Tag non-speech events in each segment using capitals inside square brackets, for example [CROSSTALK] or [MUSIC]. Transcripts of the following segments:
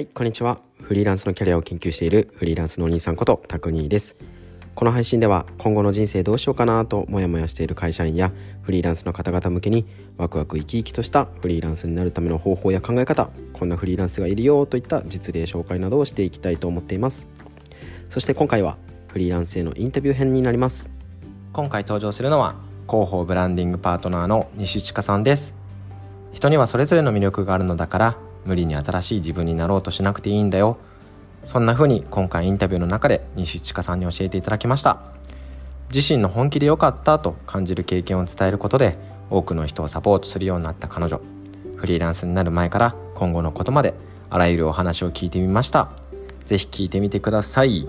はい、こんにちは。フリーランスのキャリアを研究しているフリーランスのお兄さんことタクニーです。この配信では今後の人生どうしようかなとモヤモヤしている会社員やフリーランスの方々向けにワクワク生き生きとしたフリーランスになるための方法や考え方、こんなフリーランスがいるよといった実例紹介などをしていきたいと思っています。そして今回はフリーランスへのインタビュー編になります。今回登場するのは広報ブランディングパートナーの西近さんです人にはそれぞれの魅力があるのだから無理に新しい自分になろうとしなくていいんだよ。そんな風に今回インタビューの中で西近さんに教えていただきました。自身の本気で良かったと感じる経験を伝えることで多くの人をサポートするようになった彼女。フリーランスになる前から今後のことまであらゆるお話を聞いてみました。ぜひ聞いてみてください。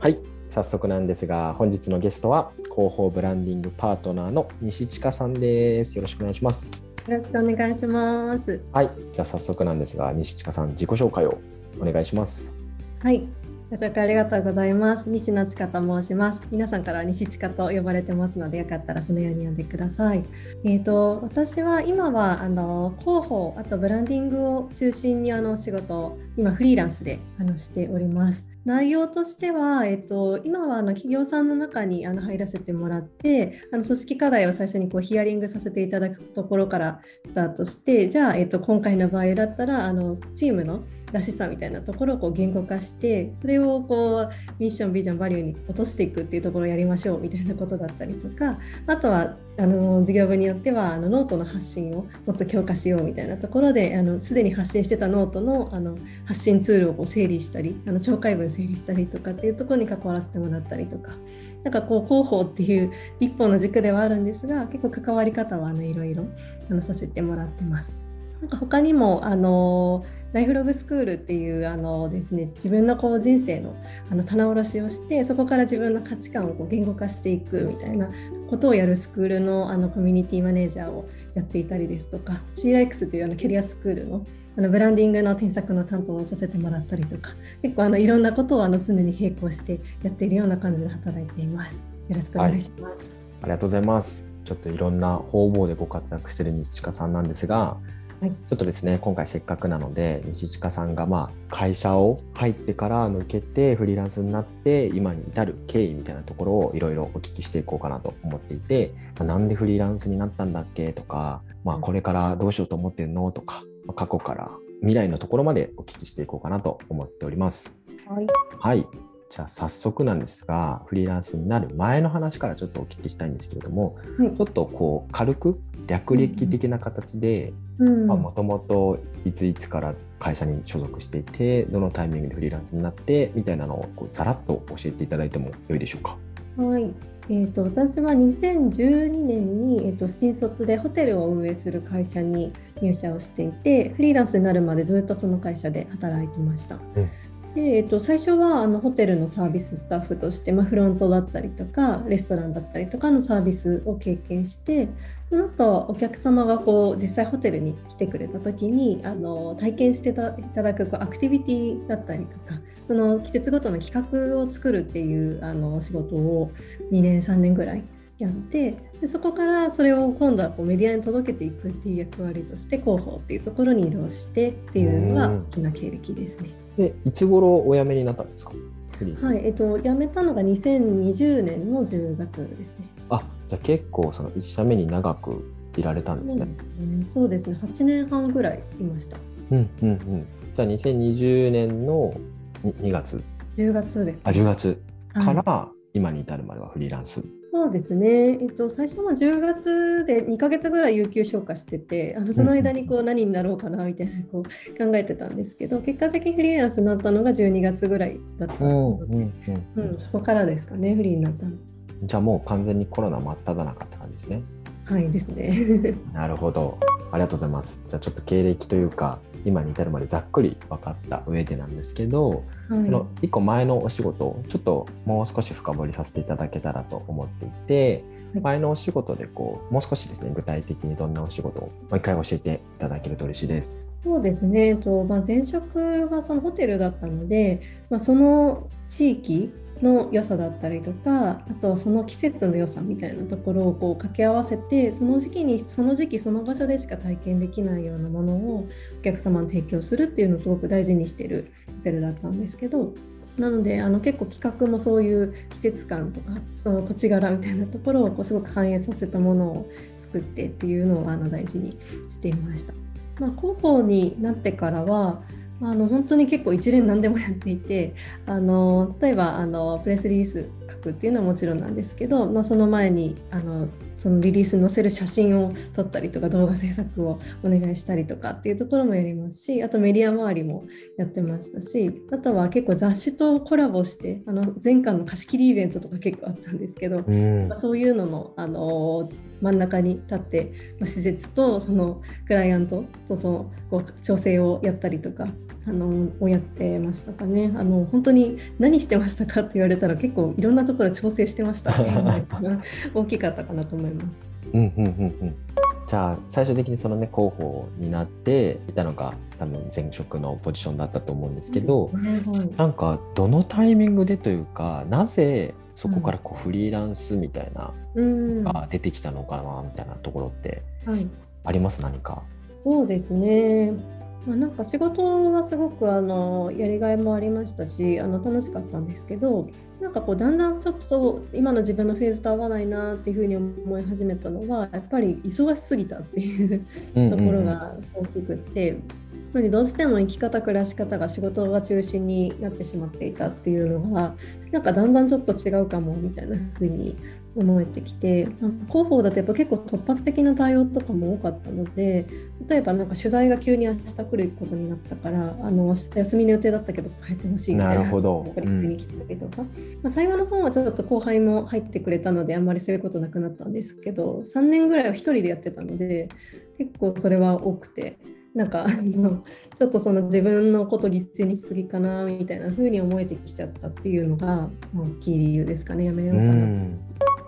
はい。早速なんですが本日のゲストは広報ブランディングパートナーの西近さんです。よろしくお願いします。ろしくお願いします。はいじゃあ早速なんですが西近さん自己紹介をお願いしますはい。ご紹介ありがとうございます。西野千佳と申します。皆さんから西千佳と呼ばれてますので、よかったらそのように呼んでください。えっ、と、私は今はあの広報、あとブランディングを中心にあの仕事を今フリーランスであのしております。内容としては、えっと、今はあの企業さんの中にあの入らせてもらってあの組織課題を最初にこうヒアリングさせていただくところからスタートしてじゃあ、えっと、今回の場合だったらあのチームのらしさみたいなところをこう言語化してそれをこうミッションビジョンバリューに落としていくっていうところをやりましょうみたいなことだったりとかあとはあの事業部によってはあのノートの発信をもっと強化しようみたいなところですでに発信してたノートのあの発信ツールをこう整理したりあの紹介文整理したりとかっていうところに関わらせてもらったりとかなんかこう広報っていう一本の軸ではあるんですが結構関わり方はあのいろいろあのさせてもらってます。なんか他にもあのライフログスクールっていうあのですね自分のこう人生のあの棚卸しをしてそこから自分の価値観をこう言語化していくみたいなことをやるスクールのあのコミュニティマネージャーをやっていたりですとか CRX というあのキャリアスクールのあのブランディングの添削の担当をさせてもらったりとか結構あのいろんなことをあの常に並行してやっているような感じで働いています。よろしくお願いします。ありがとうございますちょっといろんな方々でご活躍している西近さんなんですがはいちょっとですね今回せっかくなので西近さんがまあ会社を入ってから抜けてフリーランスになって今に至る経緯みたいなところをいろいろお聞きしていこうかなと思っていて、まあなんでフリーランスになったんだっけとか、まあ、これからどうしようと思ってるのとか、まあ過去から未来のところまでお聞きしていこうかなと思っております。はい、はい。じゃあ早速なんですが、フリーランスになる前の話からちょっとお聞きしたいんですけれども、はいちょっとこう軽く略歴的な形で、うんもともといついつから会社に所属していて、どのタイミングでフリーランスになってみたいなのをこうざらっと教えていただいてもよいでしょうか？はい。えー、と私は2012年に、えー、と新卒でホテルを運営する会社に入社をしていてフリーランスになるまでずっとその会社で働いてました。うんでえー、と最初はあのホテルのサービススタッフとして、まあ、フロントだったりとかレストランだったりとかのサービスを経験してその後お客様がこう実際ホテルに来てくれた時にあの体験してたいただくこうアクティビティだったりとかその季節ごとの企画を作るっていうあの仕事を2年3年ぐらいやってでそこからそれを今度はこうメディアに届けていくっていう役割として広報っていうところに移動してっていうのがうん大きな経歴ですね。で、いつ頃お辞めになったんですか？はい、えっと辞めたのが2020年の10月ですね。あ、じゃあ結構その1社目に長くいられたんですね。そうですね。8年半ぐらいいました。うんうんうん。じゃあ2020年の 2, 2月、10月です、あ、10月かはいら今に至るまではフリーランス。そうですね、えっと、最初は10月で2ヶ月ぐらい有給消化してて、あのその間にこう何になろうかなみたいなこう考えてたんですけど、結果的にフリーランスになったのが12月ぐらいだったので、んうんそこからですかね、フリーになったの。じゃあもう完全にコロナ真っ只中って感じですね。はいですね。[LAUGHS] なるほど。ありがとうございます。じゃあちょっと経歴というか、今に至るまでざっくり分かった上でなんですけど、はい。その1個前のお仕事をちょっともう少し深掘りさせていただけたらと思っていて、はい。前のお仕事でこうもう少しですね具体的にどんなお仕事をもう一回教えていただけると嬉しいです。そうですね、えっとまあ、前職はそのホテルだったので、まあ、その地域の良さだったりとかあとはその季節の良さみたいなところをこう掛け合わせてその時期にその時期その場所でしか体験できないようなものをお客様に提供するっていうのをすごく大事にしてるホテルだったんですけどなのであの結構企画もそういう季節感とかその土地柄みたいなところをこうすごく反映させたものを作ってっていうのをあの大事にしていました。まあ、広報になってからはあの本当に結構一連何でもやっていて [LAUGHS] あの例えばあのプレスリリース書くっていうのはもちろんなんですけど、まあ、その前にあのそのリリースに載せる写真を撮ったりとか動画制作をお願いしたりとかっていうところもやりますしあとメディア周りもやってましたしあとは結構雑誌とコラボしてあの前回の貸し切りイベントとか結構あったんですけど、うん、そういうののあの真ん中に立って、まあ、施設とそのクライアントとのこう調整をやったりとかあのをやってましたかね。あの本当に何してましたかって言われたら結構いろんなところ調整してました。っていうのが大きかったかなと思います。うんうんうんうん。じゃあ最終的にそのね広報になっていたのが多分前職のポジションだったと思うんですけど、うんはい、なんかどのタイミングでというかなぜそこからこうフリーランスみたいなが出てきたのかなみたいなところってあります、何か。そうですね。まあ、なんか仕事はすごくあのやりがいもありましたしあの楽しかったんですけどなんかこうだんだんちょっと今の自分のフェーズと合わないなっていうふうに思い始めたのはやっぱり忙しすぎたっていう [LAUGHS] ところが大きくって。うんうんどうしても生き方暮らし方が仕事が中心になってしまっていたっていうのがなんかだんだんちょっと違うかもみたいなふうに思えてきて広報だとやっぱ結構突発的な対応とかも多かったので例えばなんか取材が急に明日来ることになったからあの休みの予定だったけど帰ってほしいみたいななるほど、うん、に来たりとか、まあ、最後の方はちょっと後輩も入ってくれたのであんまりそういうことなくなったんですけど3年ぐらいは1人でやってたので結構それは多くて。なんかちょっとその自分のこと犠牲にしすぎかなみたいな風に思えてきちゃったっていうのが大きい理由ですかね。やめようかな。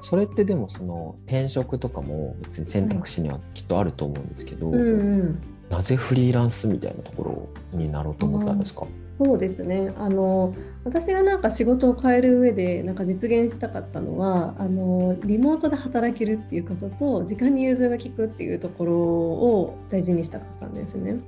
それってでもその転職とかも別に選択肢にはきっとあると思うんですけど、うんうん、なぜフリーランスみたいなところになろうと思ったんですか？そうですねあの私がなんか仕事を変える上でなんか実現したかったのはあのリモートで働けるっていうことと時間に融通が利くっていうところを大事にしたかったんですね。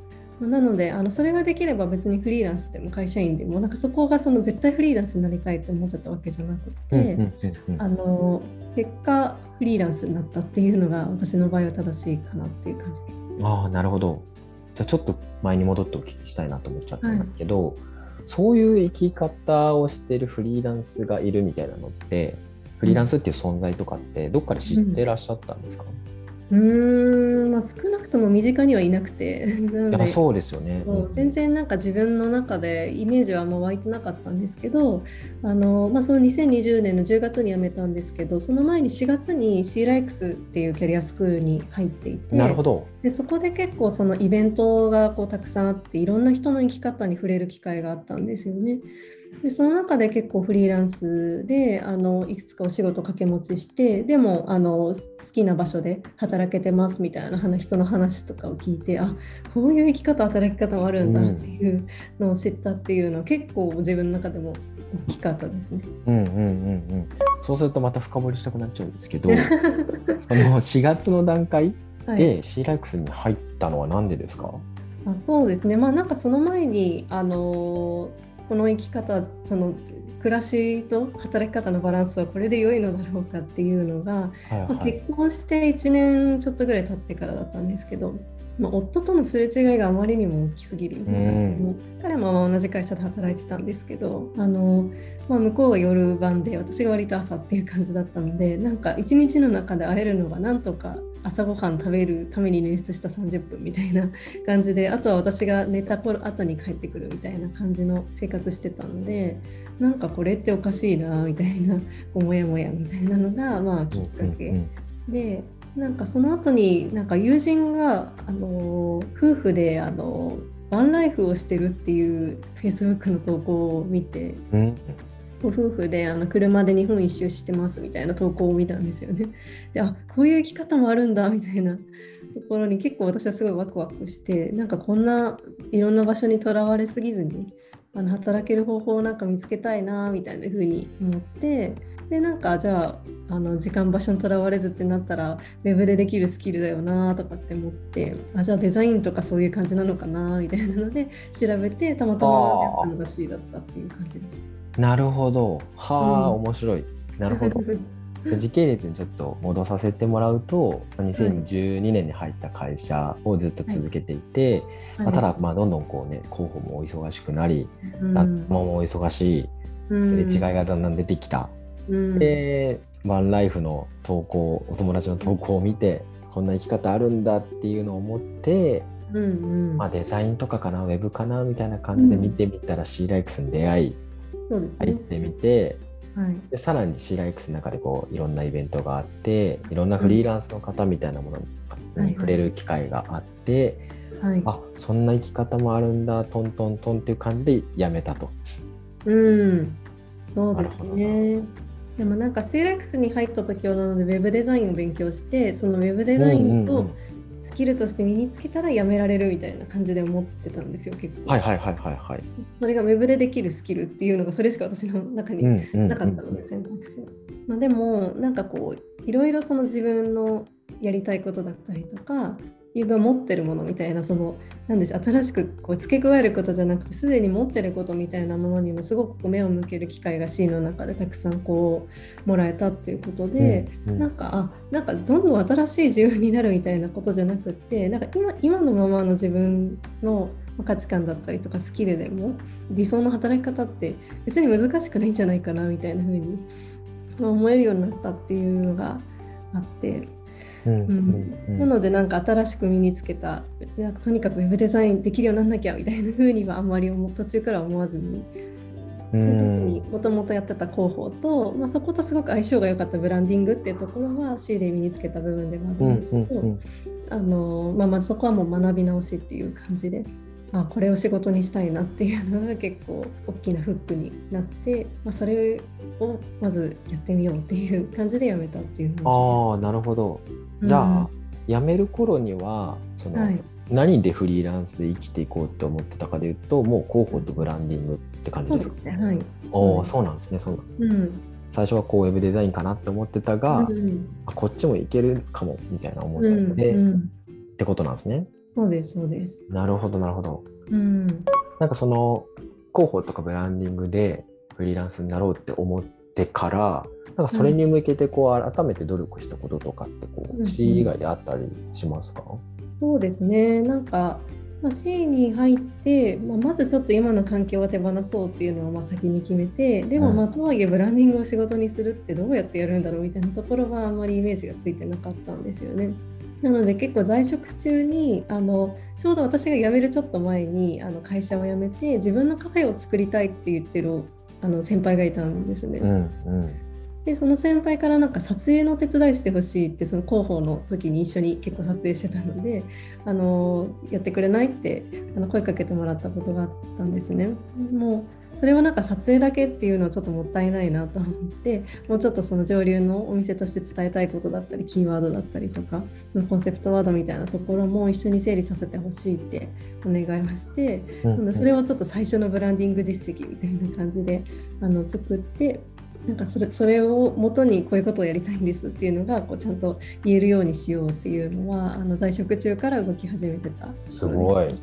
なのであのそれができれば別にフリーランスでも会社員でもなんかそこがその絶対フリーランスになりたいと思ってたわけじゃなくて、あの結果フリーランスになったっていうのが私の場合は正しいかなっていう感じです。あなるほどじゃあちょっと前に戻ってお聞きしたいなと思っちゃったんですけど、はい、そういう生き方をしてるフリーランスがいるみたいなのってフリーランスっていう存在とかってどっかで知ってらっしゃったんですか、うんうん、まあ、少なくとも身近にはいなくて。[LAUGHS] なそうですよね、う全然なんか自分の中でイメージはもう湧いてなかったんですけどあの、まあ、その2020年の10月に辞めたんですけどその前に4月に C ライクスっていうキャリアスクールに入っていてなるほど。でそこで結構そのイベントがこうたくさんあっていろんな人の生き方に触れる機会があったんですよね。でその中で結構フリーランスであのいくつかお仕事掛け持ちしてでもあの好きな場所で働けてますみたいな話人の話とかを聞いてあこういう生き方働き方もあるんだっていうのを知ったっていうのは、結構自分の中でも大きかったですね。うんうんうんうん、そうするとまた深掘りしたくなっちゃうんですけど [LAUGHS] その4月の段階でシーライクスに入ったのは何でですか、あそうですね。まあなんかその前にあのこの生き方その暮らしと働き方のバランスはこれで良いのだろうかっていうのが、はいはい、まあ、結婚して1年ちょっとぐらい経ってからだったんですけど、まあ、夫とのすれ違いがあまりにも大きすぎる。ん。ですけども、彼も同じ会社で働いてたんですけどあの、まあ、向こうが夜晩で私が割と朝っていう感じだったのでなんか一日の中で会えるのがなんとか朝ごはん食べるために捻出した30分みたいな [LAUGHS] 感じであとは私が寝た頃後に帰ってくるみたいな感じの生活してたのでなんかこれっておかしいなみたいなモヤモヤみたいなのがまあきっかけ。で。なんかその後になんか友人があの夫婦であのワンライフをしてるっていうフェイスブックの投稿を見て、ご夫婦であの車で日本一周してますみたいな投稿を見たんですよね。[LAUGHS] であこういう生き方もあるんだみたいなところに結構私はすごいワクワクしてなんかこんないろんな場所にとらわれすぎずにあの働ける方法をなんか見つけたいなみたいな風に思ってでなんかじゃああの時間場所にとらわれずってなったらウェブでできるスキルだよなとかって思ってあじゃあデザインとかそういう感じなのかなみたいなので調べてたまたまやったのが C だったっていう感じでした。なるほど。はあ、うん。面白い。なるほど。[LAUGHS] 時系列にちょっと戻させてもらうと2012年に入った会社をずっと続けていて、まあ、ただまあどんどんこうね広報もお忙しくなりうん。脱毛もお忙しいすれ違いがだんだん出てきた、うん。でワンライフの投稿お友達の投稿を見てこんな生き方あるんだっていうのを思って、うんうん。まあ、デザインとかかなウェブかなみたいな感じで見てみたら C ライクスに出会いね。入ってみて、はい。でさらに C ライクスの中でこういろんなイベントがあっていろんなフリーランスの方みたいなものに触れる機会があって、はい。あそんな生き方もあるんだトントントンっていう感じでやめたと。うん、そうですなるほどね。でもなんか CLX に入った時はなのでウェブデザインを勉強してそのウェブデザインをスキルとして身につけたらやめられるみたいな感じで思ってたんですよ結構、はいはいはいはいはい。それがウェブでできるスキルっていうのがそれしか私の中になかったので選択肢が。まあ、でもなんかこういろいろその自分のやりたいことだったりとかが持ってるものみたいなそのなんでしょう新しくこう付け加えることじゃなくてすでに持ってることみたいなものにもすごく目を向ける機会が C の中でたくさんこうもらえたっていうことで、うんうん。なんかあなんかどんどん新しい自分になるみたいなことじゃなくってなんか今今のままの自分の価値観だったりとかスキルでも理想の働き方って別に難しくないんじゃないかなみたいな風にまあ思えるようになったっていうのがあって、なのでなんか新しく身につけたなんかとにかくウェブデザインできるようになんなきゃみたいな風にはあんまり途中からは思わずに。もともとやってた広報と、まあ、そことすごく相性が良かったブランディングっていうところは C で身につけた部分ではあるうんんですけど、あのまあ、まずそこはもう学び直しっていう感じであこれを仕事にしたいなっていうのが結構大きなフックになって、まあ、それをまずやってみようっていう感じでやめたっていうのああなるほど。うん。じゃあ、辞める頃にはその、はい。何でフリーランスで生きていこうって思ってたかでいうともう広報とブランディングって感じですすね。はい、おおうんそうなんですねそうなんですうん。最初はこうウェブデザインかなって思ってたが、うんあこっちもいけるかもみたいな思ったうんので、っうん、てことなんですね。そうですそうです、なるほどなるほど。うん。なんかその広報とかブランディングでフリーランスになろうって思ってからなんかそれに向けてこう改めて努力したこととかってこうんううん C 以外であったりしますか、そうですね、なんか、まあ、C に入って、まあ、まずちょっと今の環境を手放そうっていうのをまあ先に決めて、でも、うん。まあ、とはいえブランディングを仕事にするってどうやってやるんだろうみたいなところはあんまりイメージがついてなかったんですよね。なので結構在職中にあのちょうど私が辞めるちょっと前にあの会社を辞めて自分のカフェを作りたいって言ってるあの先輩がいたんですね。うんうんでその先輩からなんか撮影の手伝いしてほしいってその広報の時に一緒に結構撮影してたのであのやってくれないってあの声かけてもらったことがあったんですね。もうそれはなんか撮影だけっていうのはちょっともったいないなと思ってもうちょっとその上流のお店として伝えたいことだったりキーワードだったりとかそのコンセプトワードみたいなところも一緒に整理させてほしいってお願いをしてうん。なのでそれをちょっと最初のブランディング実績みたいな感じであの作ってなんかそれそれを元にこういうことをやりたいんですっていうのがこうちゃんと言えるようにしようっていうのはあの在職中から動き始めてたすごい、はい。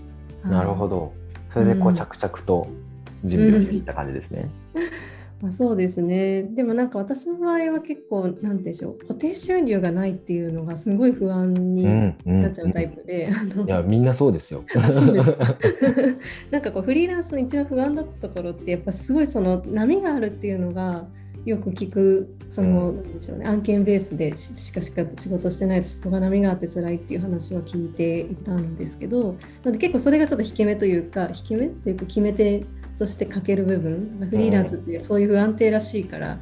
なるほど。それでこううん。着々と準備をしていった感じですね。[LAUGHS] まあ、そうですね。でもなんか私の場合は結構なんでしょう。固定収入がないっていうのがすごい不安になっちゃうタイプで、いやみんなそうですよ。[LAUGHS] [LAUGHS] なんかこうフリーランスの一番不安だったところってやっぱすごいその波があるっていうのがよく聞くその、うん。なんでしょうね。案件ベースでししかしか仕事してないとそこが波があって辛いっていう話は聞いていたんですけどなので結構それがちょっと引け目というか引け目っていうか決め手として欠ける部分フリーランスっていうそういう不安定らしいから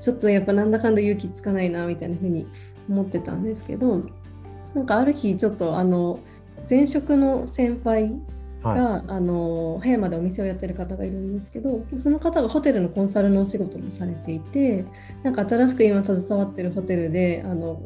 ちょっとやっぱなんだかんだ勇気つかないなみたいな風に思ってたんですけどなんかある日ちょっとあの前職の先輩が、はあの葉山でお店をやってる方がいるんですけどその方がホテルのコンサルのお仕事もされていてなんか新しく今携わってるホテルであの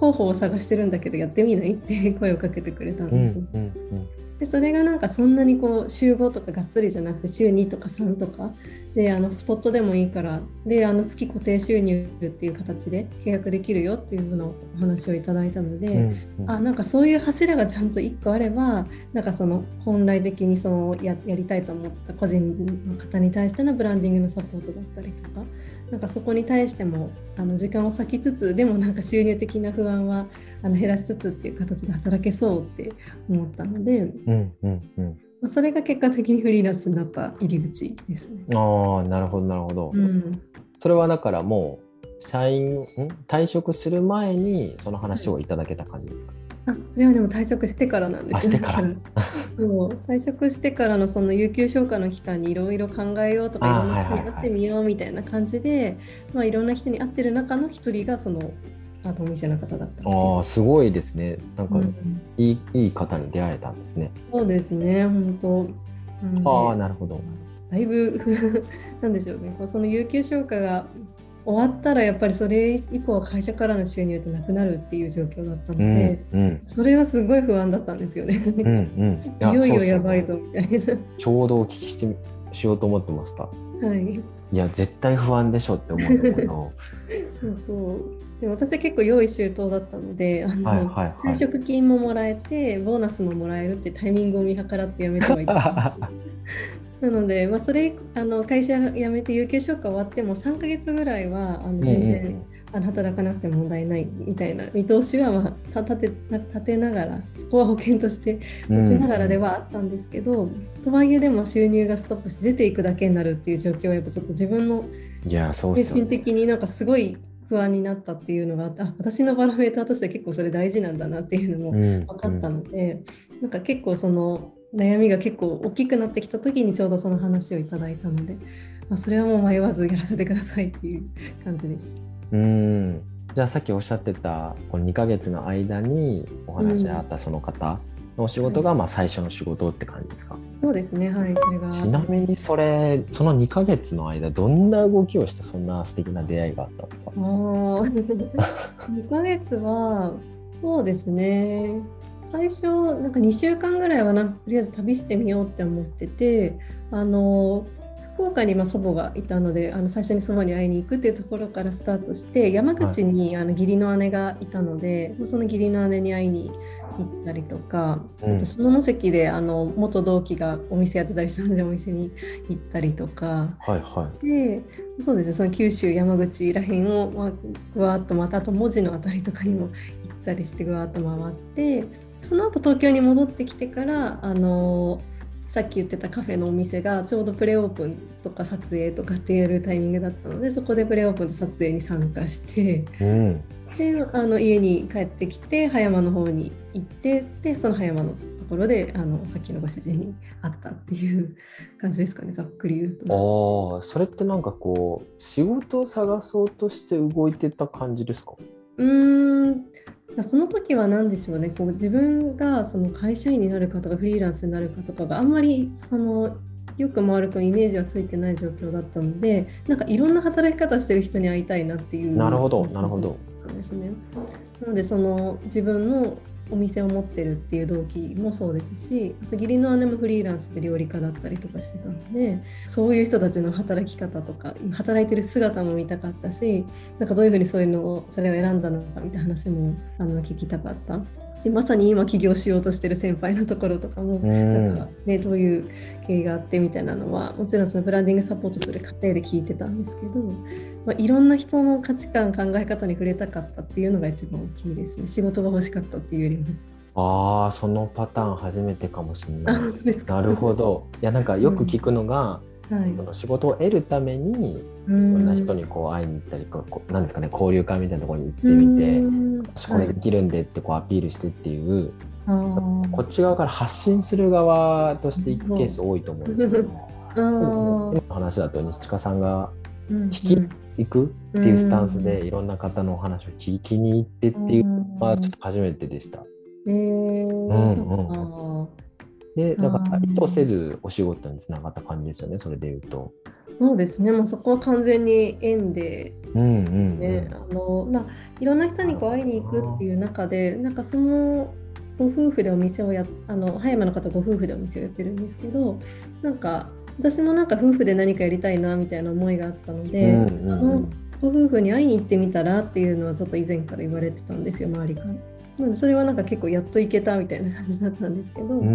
候補を探してるんだけどやってみないって声をかけてくれたんい。うんですよ。うんうんでそれがなんかそんなにこう週5とかがっつりじゃなくて週2とか3とかであのスポットでもいいからであの月固定収入っていう形で契約できるよっていうようなお話をいただいたので、うんうん、あなんかそういう柱がちゃんと1個あればなんかその本来的にそのややりたいと思った個人の方に対してのブランディングのサポートだったりとかなんかそこに対してもあの時間を割きつつでもなんか収入的な不安はあの減らしつつっていう形で働けそうって思ったので。うんうんうんまあ、それが結果的にフリーランスになった入り口ですね。ああなるほどなるほど。うん、それはだからもう社員ん？退職する前にその話をいただけた感じですか、あそれはでも退職してからなんですね。してから。そう。退職してからのその有給消化の期間にいろいろ考えようとかいろんな人に会ってみようみたいな感じで、まあ、いろんな人に会ってる中の一人がそのあのお店の方だったああすごいですね。なんか、うん、いいいい方に出会えたんですね。そうですね本当、ああなるほど。だいぶ [LAUGHS] なんでしょうね。その有給消化が終わったらやっぱりそれ以降は会社からの収入ってなくなるっていう状況だったので、うんうん、それはすごい不安だったんですよね。うんうん、い [LAUGHS] いよいよやばいぞみたいな。ちょうどお聞きしてしようと思ってました。はい。いや絶対不安でしょって思うんだけど。[LAUGHS] そうそう。で私結構用意周到だったのであの、はいはいはい、退職金ももらえてボーナスももらえるってタイミングを見計らってやめてはいた [LAUGHS] なので、まあ、それあの会社辞めて有給消化終わっても3か月ぐらいはあの全然、あの働かなくても問題ないみたいな見通しは、まあ、立て立てながらそこは保険として持ちながらではあったんですけど、うん、とはいえでも収入がストップして出ていくだけになるっていう状況はやっぱちょっと自分の精神的になんかすごい不安になったっていうのがあってあ私のバロメーターとしては結構それ大事なんだなっていうのも分かったので、うんうん、なんか結構その悩みが結構大きくなってきた時にちょうどその話をいただいたので、まあ、それはもう迷わずやらせてくださいっていう感じでした。うん。じゃあさっきおっしゃってたこの2ヶ月の間にお話があったその方のお仕事がまあ最初の仕事って感じですか、そうですね。はい。それが。ちなみにそれその2ヶ月の間どんな動きをしてそんな素敵な出会いがあったんですか？あ2 [LAUGHS] ヶ月はそうですね。最初なんか2週間ぐらいはなとりあえず旅してみようって思っててあの福岡にま祖母がいたのであの最初に祖母に会いに行くっていうところからスタートして山口にあの義理の姉がいたので、はい、その義理の姉に会いに行ったりとか、うん、あと下関であの元同期がお店やってたりしたのでお店に行ったりとか、はいはい、でそうですねその九州山口らへんを、まあ、ぐわっとまたあと文字のあたりとかにも行ったりしてぐわっと回ってその後東京に戻ってきてからあのさっき言ってたカフェのお店がちょうどプレオープンとか撮影とかってやるタイミングだったのでそこでプレオープンの撮影に参加して、うん、であの家に帰ってきて葉山の方に行ってでその葉山のところであのさっきのご主人に会ったっていう感じですかねざっくり言うと。あそれってなんかこう仕事を探そうとして動いてた感じですか？うんその時は何でしょうね。こう自分がその会社員になるかとかフリーランスになるかとかがあんまりそのよく回るかイメージはついてない状況だったのでなんかいろんな働き方してる人に会いたいなっていう。なるほどなるほどですねなのでその自分のお店を持ってるっていう動機もそうですしあと義理の姉もフリーランスで料理家だったりとかしてたのでそういう人たちの働き方とか働いてる姿も見たかったしなんかどういうふうにそういうのをそれを選んだのかみたいな話もあの聞きたかった。でまさに今起業しようとしてる先輩のところとかも、なんかね、どういう経緯があってみたいなのはもちろんそのブランディングサポートする過程で聞いてたんですけど、まあ、いろんな人の価値観考え方に触れたかったっていうのが一番大きいですね。仕事が欲しかったっていうよりも。ああそのパターン初めてかもしれないなるほど。いやなんかよく聞くのが、うん。はい、その仕事を得るためにいろんな人にこう会いに行ったりこうなんですかね交流会みたいなところに行ってみて私これできるんでってこうアピールしてっていう、はい、こっち側から発信する側として行くケース多いと思うんですけど、[LAUGHS] 今の話だと西近さんが引き行く？っていうスタンスでいろんな方のお話を聞きに行ってっていうのはちょっと初めてでした。えー、うんうん、でだから意図せずお仕事につながった感じですよねそれでいうと。そうですね、まあ、そこは完全に縁で、ね、いろんな人にこう会いに行くっていう中でなんかそのご夫婦でお店をやあの葉山の方ご夫婦でお店をやってるんですけどなんか私もなんか夫婦で何かやりたいなみたいな思いがあったので、うんうんうん。あのご夫婦に会いに行ってみたらっていうのはちょっと以前から言われてたんですよ周りから。なのでそれはなんか結構やっと行けたみたいな感じだったんですけど、うんう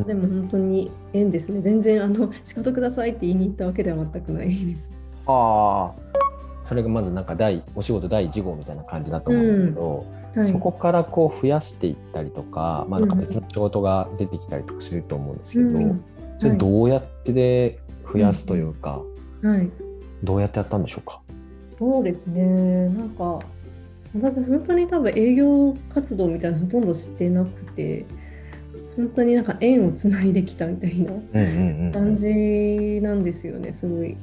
ん。でも本当に縁ですね。全然あの仕事くださいって言いに行ったわけでは全くないです。ああ。それがまずなんか第お仕事第1号みたいな感じだと思うんですけど、はい、そこからこう増やしていったりとか、まあ、なんか別の仕事が出てきたりとかすると思うんですけど、うんそれどうやってで増やすというか、はい。どうやってやったんでしょうか？そうですね、なんか、私、本当に多分営業活動みたいなのほとんどしてなくて、本当になんか縁をつないできたみたいな感じなんですよね、すごい。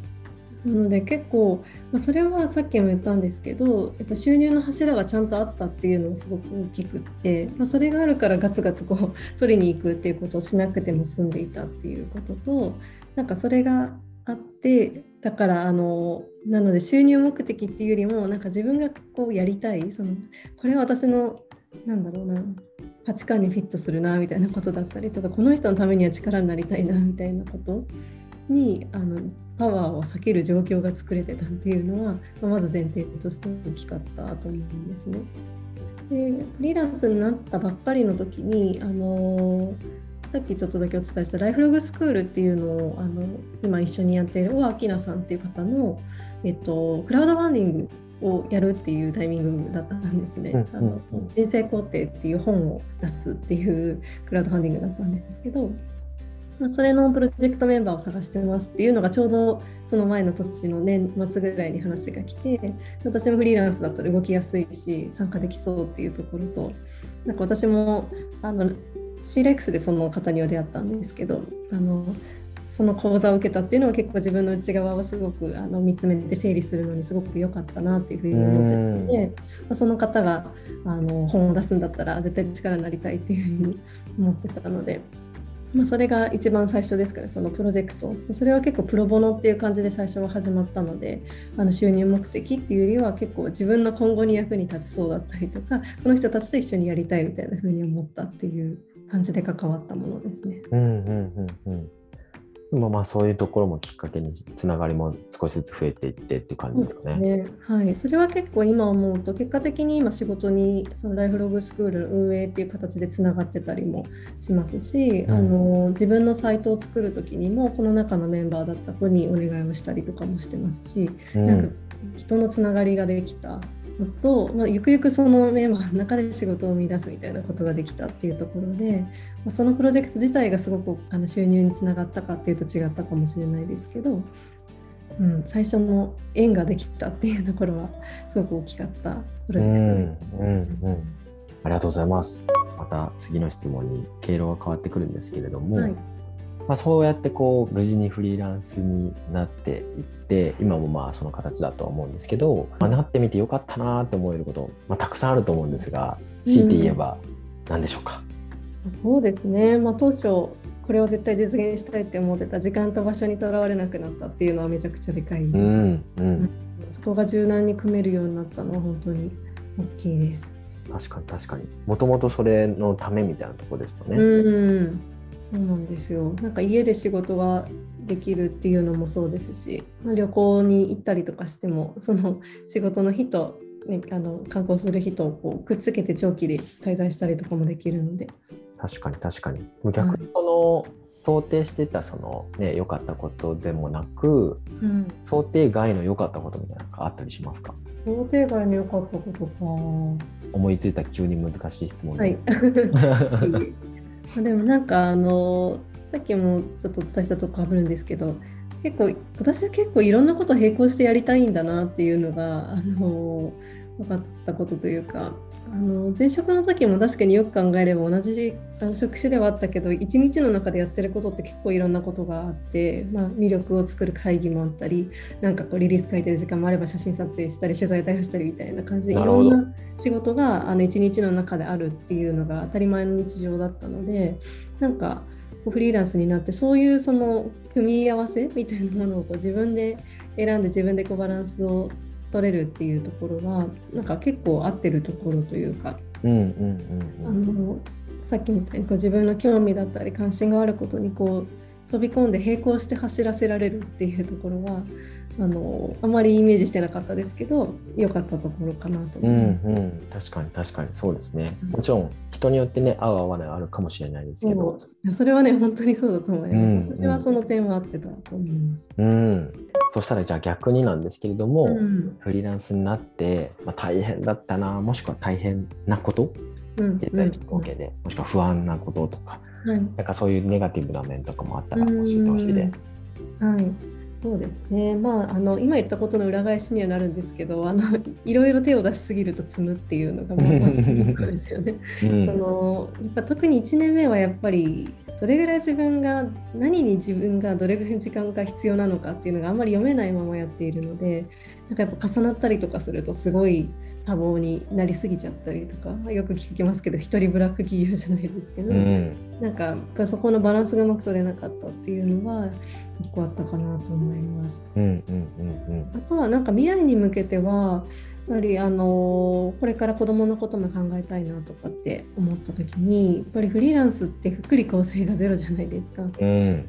なので結構、まあ、それはさっきも言ったんですけど、やっぱ収入の柱がちゃんとあったっていうのがすごく大きくって、まあ、それがあるからガツガツこう取りに行くっていうことをしなくても済んでいたっていうことと、なんかそれがあってだからあのなので収入目的っていうよりもなんか自分がこうやりたいそのこれは私のなんだろうな価値観にフィットするなみたいなことだったりとかこの人のためには力になりたいなみたいなことにあのパワーを避ける状況が作れてたっていうのは、まあまず前提として大きかったと思うんですね。でフリーランスになったばっかりの時にあのさっきちょっとだけお伝えしたライフログスクールっていうのをあの今一緒にやっている大明菜さんっていう方の、えっと、クラウドファンディングをやるっていうタイミングだったんですね。うんあの人生工程っていう本を出すっていうクラウドファンディングだったんですけど、まあ、それのプロジェクトメンバーを探してますっていうのがちょうどその前の年の年末ぐらいに話が来て私もフリーランスだったら動きやすいし参加できそうっていうところとなんか私もあの CLEX でその方には出会ったんですけどあのその講座を受けたっていうのは結構自分の内側をすごくあの見つめて整理するのにすごく良かったなっていうふうに思ってたので、まあ、その方があの本を出すんだったら絶対力になりたいっていうふうに思ってたので、まあ、それが一番最初ですからそのプロジェクトそれは結構プロボノっていう感じで最初は始まったのであの収入目的っていうよりは結構自分の今後に役に立ちそうだったりとかこの人たちと一緒にやりたいみたいな風に思ったっていう感じで関わったものですね。うんうんうんうんもまあそういうところもきっかけにつながりも少しずつ増えていってっていう感じですかね。ね。はい、それは結構今思うと結果的に今仕事にそのライフログスクールの運営っていう形でつながってたりもしますし、うん。あの自分のサイトを作る時にもその中のメンバーだった子にお願いをしたりとかもしてますし、うん。なんか人のつながりができたのと、まあ、ゆくゆくそのメンバーの中で仕事を生み出すみたいなことができたっていうところで、まあ、そのプロジェクト自体がすごくあの収入につながったかっていうと違ったかもしれないですけど、うん、最初の縁ができたっていうところはすごく大きかったプロジェクト。うんうんうんありがとうございます。また次の質問に経路が変わってくるんですけれども、はいまあ、そうやってこう無事にフリーランスになっていって今もまあその形だとは思うんですけど、まあ、なってみてよかったなって思えること、まあ、たくさんあると思うんですが強いて言えば何でしょうか、そうですね、まあ、当初これを絶対実現したいって思ってた時間と場所にとらわれなくなったっていうのはめちゃくちゃでかいです、うんうん、そこが柔軟に組めるようになったのは本当に大きいです。確かに確かに。もともとそれのためみたいなところですよね。うん、そうなんですよ。なんか家で仕事ができるっていうのもそうですし、まあ、旅行に行ったりとかしても、その仕事の日と、ね、あの観光する日とこうくっつけて長期で滞在したりとかもできるので。確かに確かに逆にその、想定してたそのね良かったことでもなくうん、想定外の良かったことみたいなのがあったりしますか？想定外に良かったことか。思いついた急に難しい質問はい [LAUGHS] で。もなんかあのさっきもちょっとお伝えしたとこかぶるんですけど結構私は結構いろんなこと並行してやりたいんだなっていうのがあの分かったことというかあの前職の時も確かによく考えれば同じ職種ではあったけど一日の中でやってることって結構いろんなことがあって、まあ、魅力を作る会議もあったりなんかこうリリース書いてる時間もあれば写真撮影したり取材対応したりみたいな感じでいろんな仕事があの一日の中であるっていうのが当たり前の日常だったのでなんかこうフリーランスになってそういうその組み合わせみたいなものをこう自分で選んで自分でこうバランスを取れるっていうところはなんか結構合ってるところというかうんうんあうんうん。のさっきみたいにこう自分の興味だったり関心があることにこう飛び込んで並行して走らせられるっていうところはあのあまりイメージしてなかったですけど良かったところかなと思います。うんうん、確かに確かにそうですね。もちろん人によってね合う合わないあるかもしれないですけど、そう。それはね本当にそうだと思います。うん。うん私はその点は合ってたと思います。うん、そしたらじゃあ逆になんですけれども、うん。フリーランスになって、まあ、大変だったなもしくは大変なこと？うん。言ったりして OK で、もしくは不安なこととか。はい。なんかそういうネガティブな面とかもあったら教えてほしいです。はい、そうですね。まああの今言ったことの裏返しにはなるんですけど、あのいろいろ手を出しすぎると積むっていうのが [LAUGHS] まあまずですよね。うんそのやっぱ特に1年目はやっぱりどれぐらい自分が何に自分がどれぐらい時間が必要なのかっていうのがあんまり読めないままやっているのでなんかやっぱ重なったりとかするとすごい多忙になりすぎちゃったりとかよく聞きますけど一人ブラック企業じゃないですけど、うんなんかやっぱそこのバランスがうまく取れなかったっていうのは一個あったかなと思います。うんうんうんあとはなんか未来に向けてはやっぱりあのこれから子どものことも考えたいなとかって思った時にやっぱりフリーランスって福利厚生がゼロじゃないですか。うんうん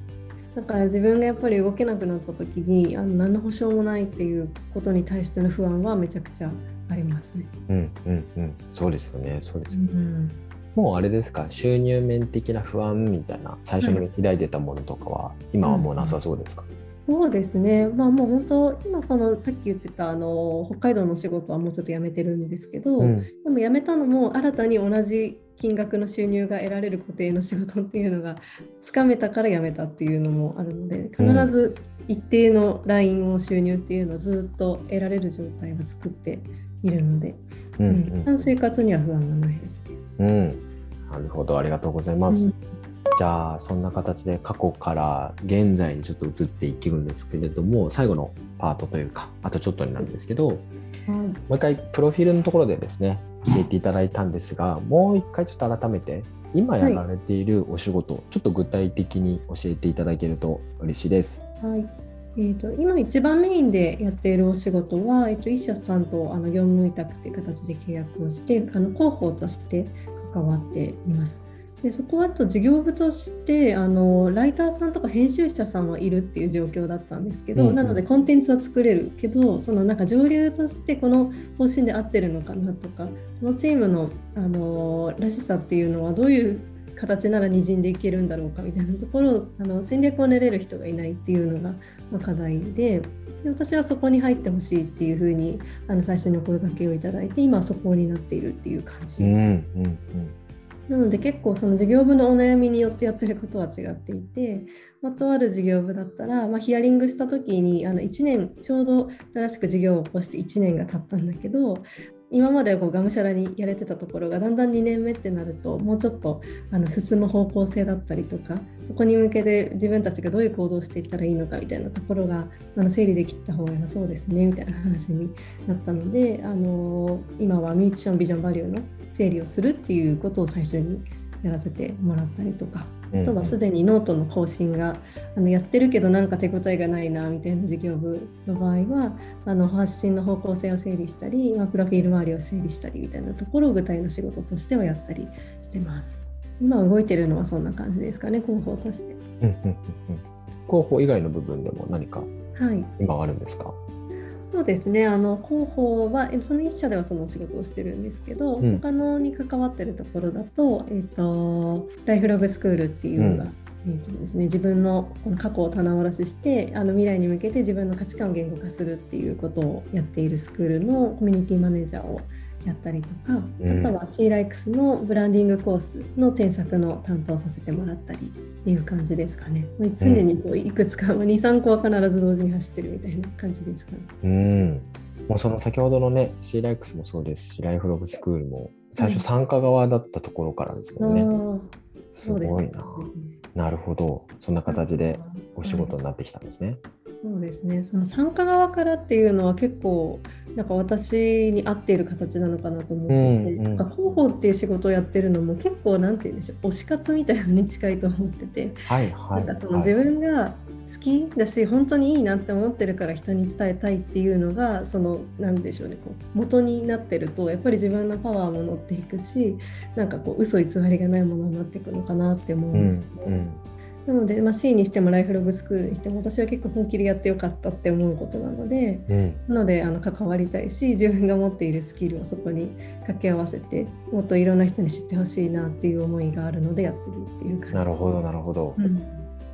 だから自分がやっぱり動けなくなった時にあの何の保証もないっていうことに対しての不安はめちゃくちゃありますね。うんうんうん。そうですよね。そうですうよね、ん。もうあれですか？収入面的な不安みたいな最初に抱いてたものとかは、今はもうなさそうですか、そうですね、まあもう本当、今そのさっき言ってたあの北海道の仕事はもうちょっと辞めてるんですけど、うん。でも辞めたのも新たに同じ金額の収入が得られる固定の仕事っていうのがつかめたから辞めたっていうのもあるので必ず一定のラインを収入っていうのをずっと得られる状態を作っているので、ううん。ん。一旦生活には不安がないです。ね。うん。うんなるほど。ありがとうございます、うん。じゃあそんな形で過去から現在にちょっと移っていけるんですけれども最後のパートというかあとちょっとになるんですけどもはい、う一回プロフィールのところでですね教えていただいたんですがもう一回ちょっと改めて今やられているお仕事、ちょっと具体的に教えていただけると嬉しいです。はいえー、と今一番メインでやっているお仕事は、えー、と一社さんとあの業務委託という形で契約をしてあの広報として関わっています。でそこはあと事業部としてあのライターさんとか編集者さんはいるっていう状況だったんですけど、うんうん。なのでコンテンツは作れるけどそのなんか上流としてこの方針で合ってるのかなとかこのチームのあのらしさっていうのはどういう形ならにじんでいけるんだろうかみたいなところをあの戦略を練れる人がいないっていうのが、まあ、課題でで私はそこに入ってほしいっていうふうにあの最初にお声掛けをいただいて今はそこになっているっていう感じ、うんうんなので結構その事業部のお悩みによってやってることは違っていて、まあ、とある事業部だったら、まあ、ヒアリングした時にあの1年ちょうど新しく事業を起こして1年が経ったんだけど今まではこうがむしゃらにやれてたところがだんだん2年目ってなるともうちょっとあの進む方向性だったりとかそこに向けて自分たちがどういう行動をしていったらいいのかみたいなところがあの整理できた方が良さそうですねみたいな話になったのであの今はミュージシャンビジョンバリューの整理をするっていうことを最初にやらせてもらったりとか。うんあとはすでにノートの更新があのやってるけどなんか手応えがないなみたいな事業部の場合はあの発信の方向性を整理したり、まあ、プロフィール周りを整理したりみたいなところを具体の仕事としてはやったりしてます。今動いてるのはそんな感じですかね広報として。広報以外の部分でも何かはい。今はあるんですか？そうですね。あの広報はえその一社ではその仕事をしてるんですけど、うん。他のに関わってるところだと,、えー、とライフログスクールっていうのが、うん。えーとですね、自分のこの過去を棚卸ししてあの未来に向けて自分の価値観を言語化するっていうことをやっているスクールのコミュニティマネージャーをやったりとか、うん。あとは C ライクスのブランディングコースの添削の担当させてもらったりっていう感じですかね。もう常にこういくつか、まあ2、3個は必ず同時に走ってるみたいな感じですかね。うん。もうその先ほどのね C ライクスもそうです。しライフログスクールも最初参加側だったところからですもんね、あーすごいな、なるほど。そんな形でお仕事になってきたんですねそうですね。その参加側からっていうのは結構なんか私に合っている形なのかなと思っていて、うんうん、なんか広報っていう仕事をやってるのも結構なんて言うんでしょう推し活みたいなのに近いと思ってて、はいはい、なんかその自分が好きだし本当にいいなって思ってるから人に伝えたいっていうのがその何でしょうねこう元になってるとやっぱり自分のパワーも乗っていくしなんかこう嘘偽りがないものになっていくのかなって思うんですね。うんうんなので、まあ、C にしてもライフログスクールにしても私は結構本気でやってよかったって思うことなので、うん、なのであの関わりたいし自分が持っているスキルをそこに掛け合わせてもっといろんな人に知ってほしいなっていう思いがあるのでやってるっていう感じ。なるほどなるほど、うん、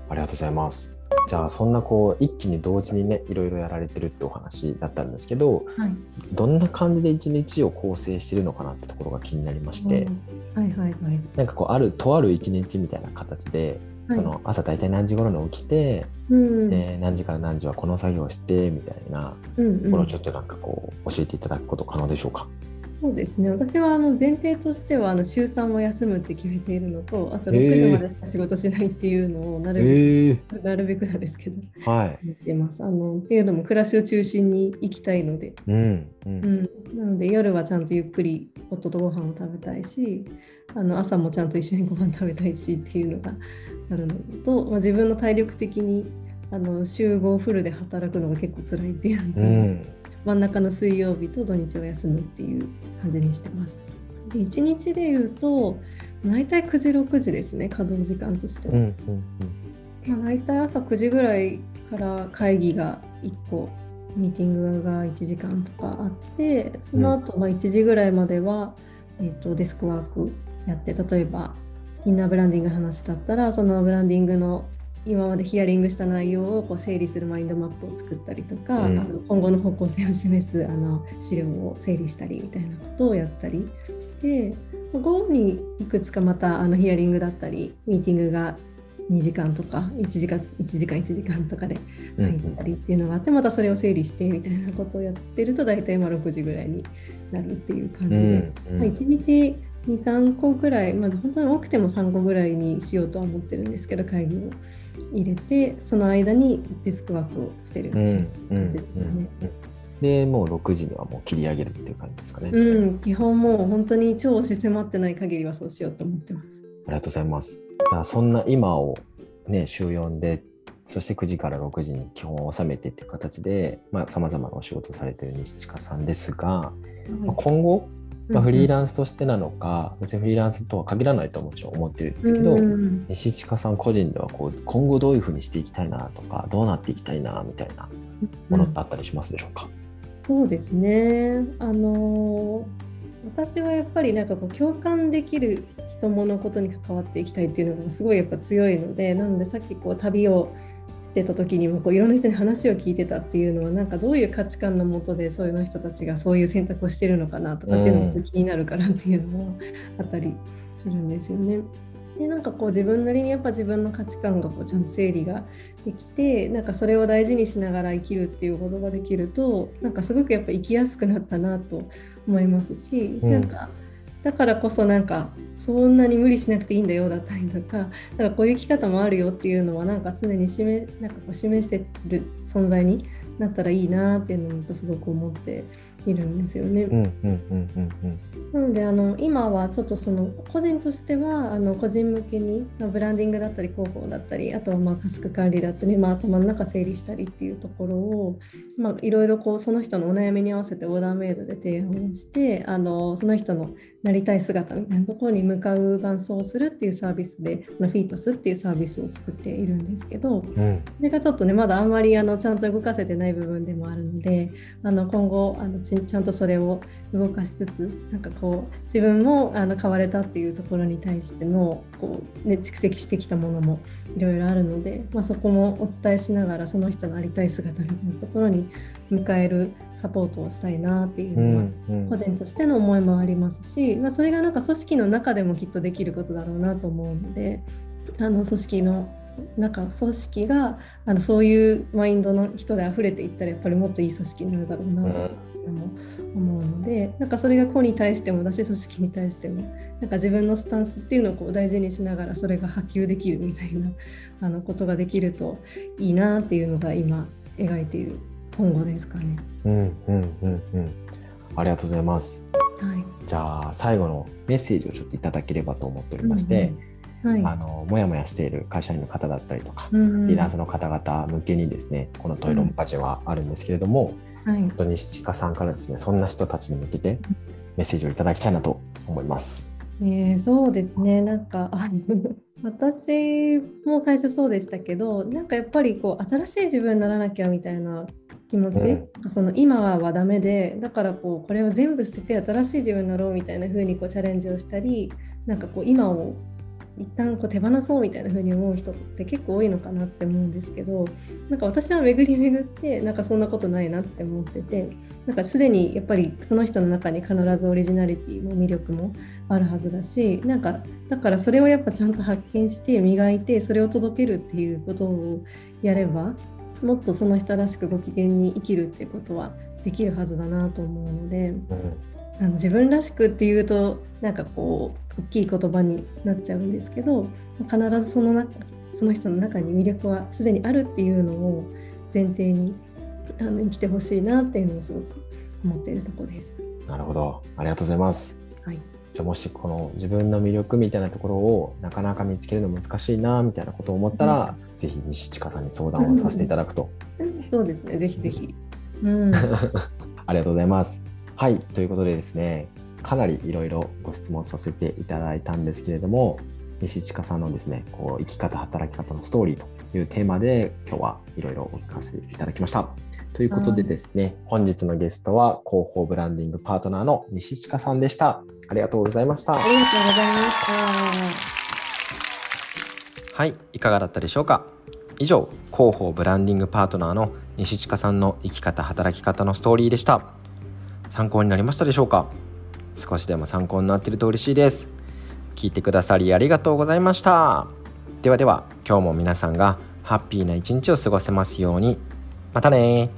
ありがとうございます。じゃあそんなこう一気に同時にねいろいろやられてるってお話だったんですけど、はい、どんな感じで一日を構成してるのかなってところが気になりまして、はいはいはい、なんかこうあるとある一日みたいな形でその朝大体何時頃に起きて、うん、で何時から何時はこの作業をしてみたいなところをちょっとなんかこう教えていただくこと可能でしょうか？そうですね。私はあの前提としてはあの週3は休むって決めているのとあと6時までしか仕事しないっていうのをなるべく、えー、なるべくなんですけど、はい、言ってます。あのっていうのも暮らしを中心に行きたいので、うん、うん、うん、なので夜はちゃんとゆっくり夫とご飯を食べたいしあの朝もちゃんと一緒にご飯食べたいしっていうのがあるのと、まあ、自分の体力的にあの週5フルで働くのが結構辛いっていうので、うん、真ん中の水曜日と土日は休むっていう感じにしてます。で1日でいうと大体9時6時ですね稼働時間としては。うんうんうんまあ、大体朝9時ぐらいから会議が1個ミーティングが1時間とかあってその後まあ1時ぐらいまでは、えーとデスクワークやって例えばインナーブランディング話だったらそのブランディングの今までヒアリングした内容をこう整理するマインドマップを作ったりとか、うん、あの今後の方向性を示すあの資料を整理したりみたいなことをやったりして午後にいくつかまたあのヒアリングだったりミーティングが2時間とか1時間 1, 時間1時間とかで入ったりっていうのがあって、またそれを整理してみたいなことをやってると大体まあ6時ぐらいになるっていう感じで、うんうん、まあ、1日23個ぐらい、まあ、本当に多くても3個ぐらいにしようとは思ってるんですけど会議を入れてその間にデスクワークをしてる感じですね。でもう6時にはもう切り上げるっていう感じですかね。うん、基本もう本当に超押し迫ってない限りはそうしようと思ってます。ありがとうございます。じゃあそんな今をね週4でそして9時から6時に基本を収めてっていう形でさまざ、まなお仕事をされている西近さんですが、はい、今後まあ、フリーランスとしてなのか、別にフリーランスとは限らないともちろん思ってるんですけど、西近さん個人ではこう今後どういうふうにしていきたいなとかどうなっていきたいなみたいなものってあったりしますでしょうか、そうですね。あの私はやっぱりなんかこう共感できる人物ことに関わっていきたいっていうのがすごいやっぱ強いのでなのでさっきこう旅をてた時にもこういろんな人に話を聞いてたっていうのはなんかどういう価値観のもとでそういう人たちがそういう選択をしてるのかなとかっていうのが気になるからっていうのもあったりするんですよね。でなんかこう自分なりにやっぱ自分の価値観がこうちゃんと整理ができてなんかそれを大事にしながら生きるっていうことができるとなんかすごくやっぱ生きやすくなったなと思いますし、うん、なんかだからこそなんかそんなに無理しなくていいんだよだったりとかなんかこういう生き方もあるよっていうのはなんか常に示なんかこう示してる存在になったらいいなっていうのもすごく思っているんですよね。なのであの今はちょっとその個人としてはあの個人向けに、まあ、ブランディングだったり広報だったりあとはまあタスク管理だったり、まあ、頭の中整理したりっていうところを、まあ、いろいろこうその人のお悩みに合わせてオーダーメイドで提案してあのその人のなりたい姿みたいなところに向かう伴走をするっていうサービスで、まあ、フィートスっていうサービスを作っているんですけど、うん、それがちょっとねまだあんまりあのちゃんと動かせてない部分でもあるのであの今後あのちちゃんとそれを動かしつつなんかこう自分もあの変われたっていうところに対してのこう、ね、蓄積してきたものもいろいろあるので、まあ、そこもお伝えしながらその人のありたい姿みたいなところに迎えるサポートをしたいなっていうのは個人としての思いもありますし、まあ、それがなんか組織の中でもきっとできることだろうなと思うのであの組織のなんか組織があのそういうマインドの人で溢れていったらやっぱりもっといい組織になるだろうなと思うのでなんかそれが個に対してもだし組織に対してもなんか自分のスタンスっていうのをこう大事にしながらそれが波及できるみたいな [LAUGHS] あのことができるといいなっていうのが今描いている今後ですかね。うんうんうんうんありがとうございますはい。じゃあ最後のメッセージをちょっといただければと思っておりまして、はい。あのもやもやしている会社員の方だったりとか、うんうんフリーランスの方々向けにですねこのトイロンパジはあるんですけれども、はい。本当に西近さんからですねそんな人たちに向けてメッセージをいただきたいなと思います。えーそうですねなんか [LAUGHS] 私も最初そうでしたけどなんかやっぱりこう新しい自分にならなきゃみたいな気持ち、その今ははダメでだからこうこれを全部捨てて新しい自分になろうみたいな風にこうチャレンジをしたりなんかこう今を一旦こう手放そうみたいな風に思う人って結構多いのかなって思うんですけどなんか私は巡り巡ってなんかそんなことないなって思っててなんかすでにやっぱりその人の中に必ずオリジナリティも魅力もあるはずだしなんかだからそれをやっぱちゃんと発見して磨いてそれを届けるっていうことをやればもっとその人らしくご機嫌に生きるっていうことはできるはずだなと思うのであの自分らしくっていうとなんかこう大きい言葉になっちゃうんですけど必ずその中その人の中に魅力はすでにあるっていうのを前提にあの生きてほしいなっていうのをすごく思っているところです。なるほどありがとうございます。はいじゃあもしこの自分の魅力みたいなところをなかなか見つけるの難しいなみたいなことを思ったら、ぜひ西近さんに相談をさせていただくと、そうですねぜひぜひ。うん [LAUGHS] ありがとうございます。はいということでですねかなりいろいろご質問させていただいたんですけれども西近さんのですねこう生き方働き方のストーリーというテーマで今日はいろいろお聞かせいただきました。ということでですね、本日のゲストは広報ブランディングパートナーの西近さんでした。ありがとうございました。ありがとうございました。はいいかがだったでしょうか以上広報ブランディングパートナーの西近さんの生き方働き方のストーリーでした参考になりましたでしょうか？少しでも参考になっていると嬉しいです。聞いてくださりありがとうございました。ではでは今日も皆さんがハッピーな一日を過ごせますように。またね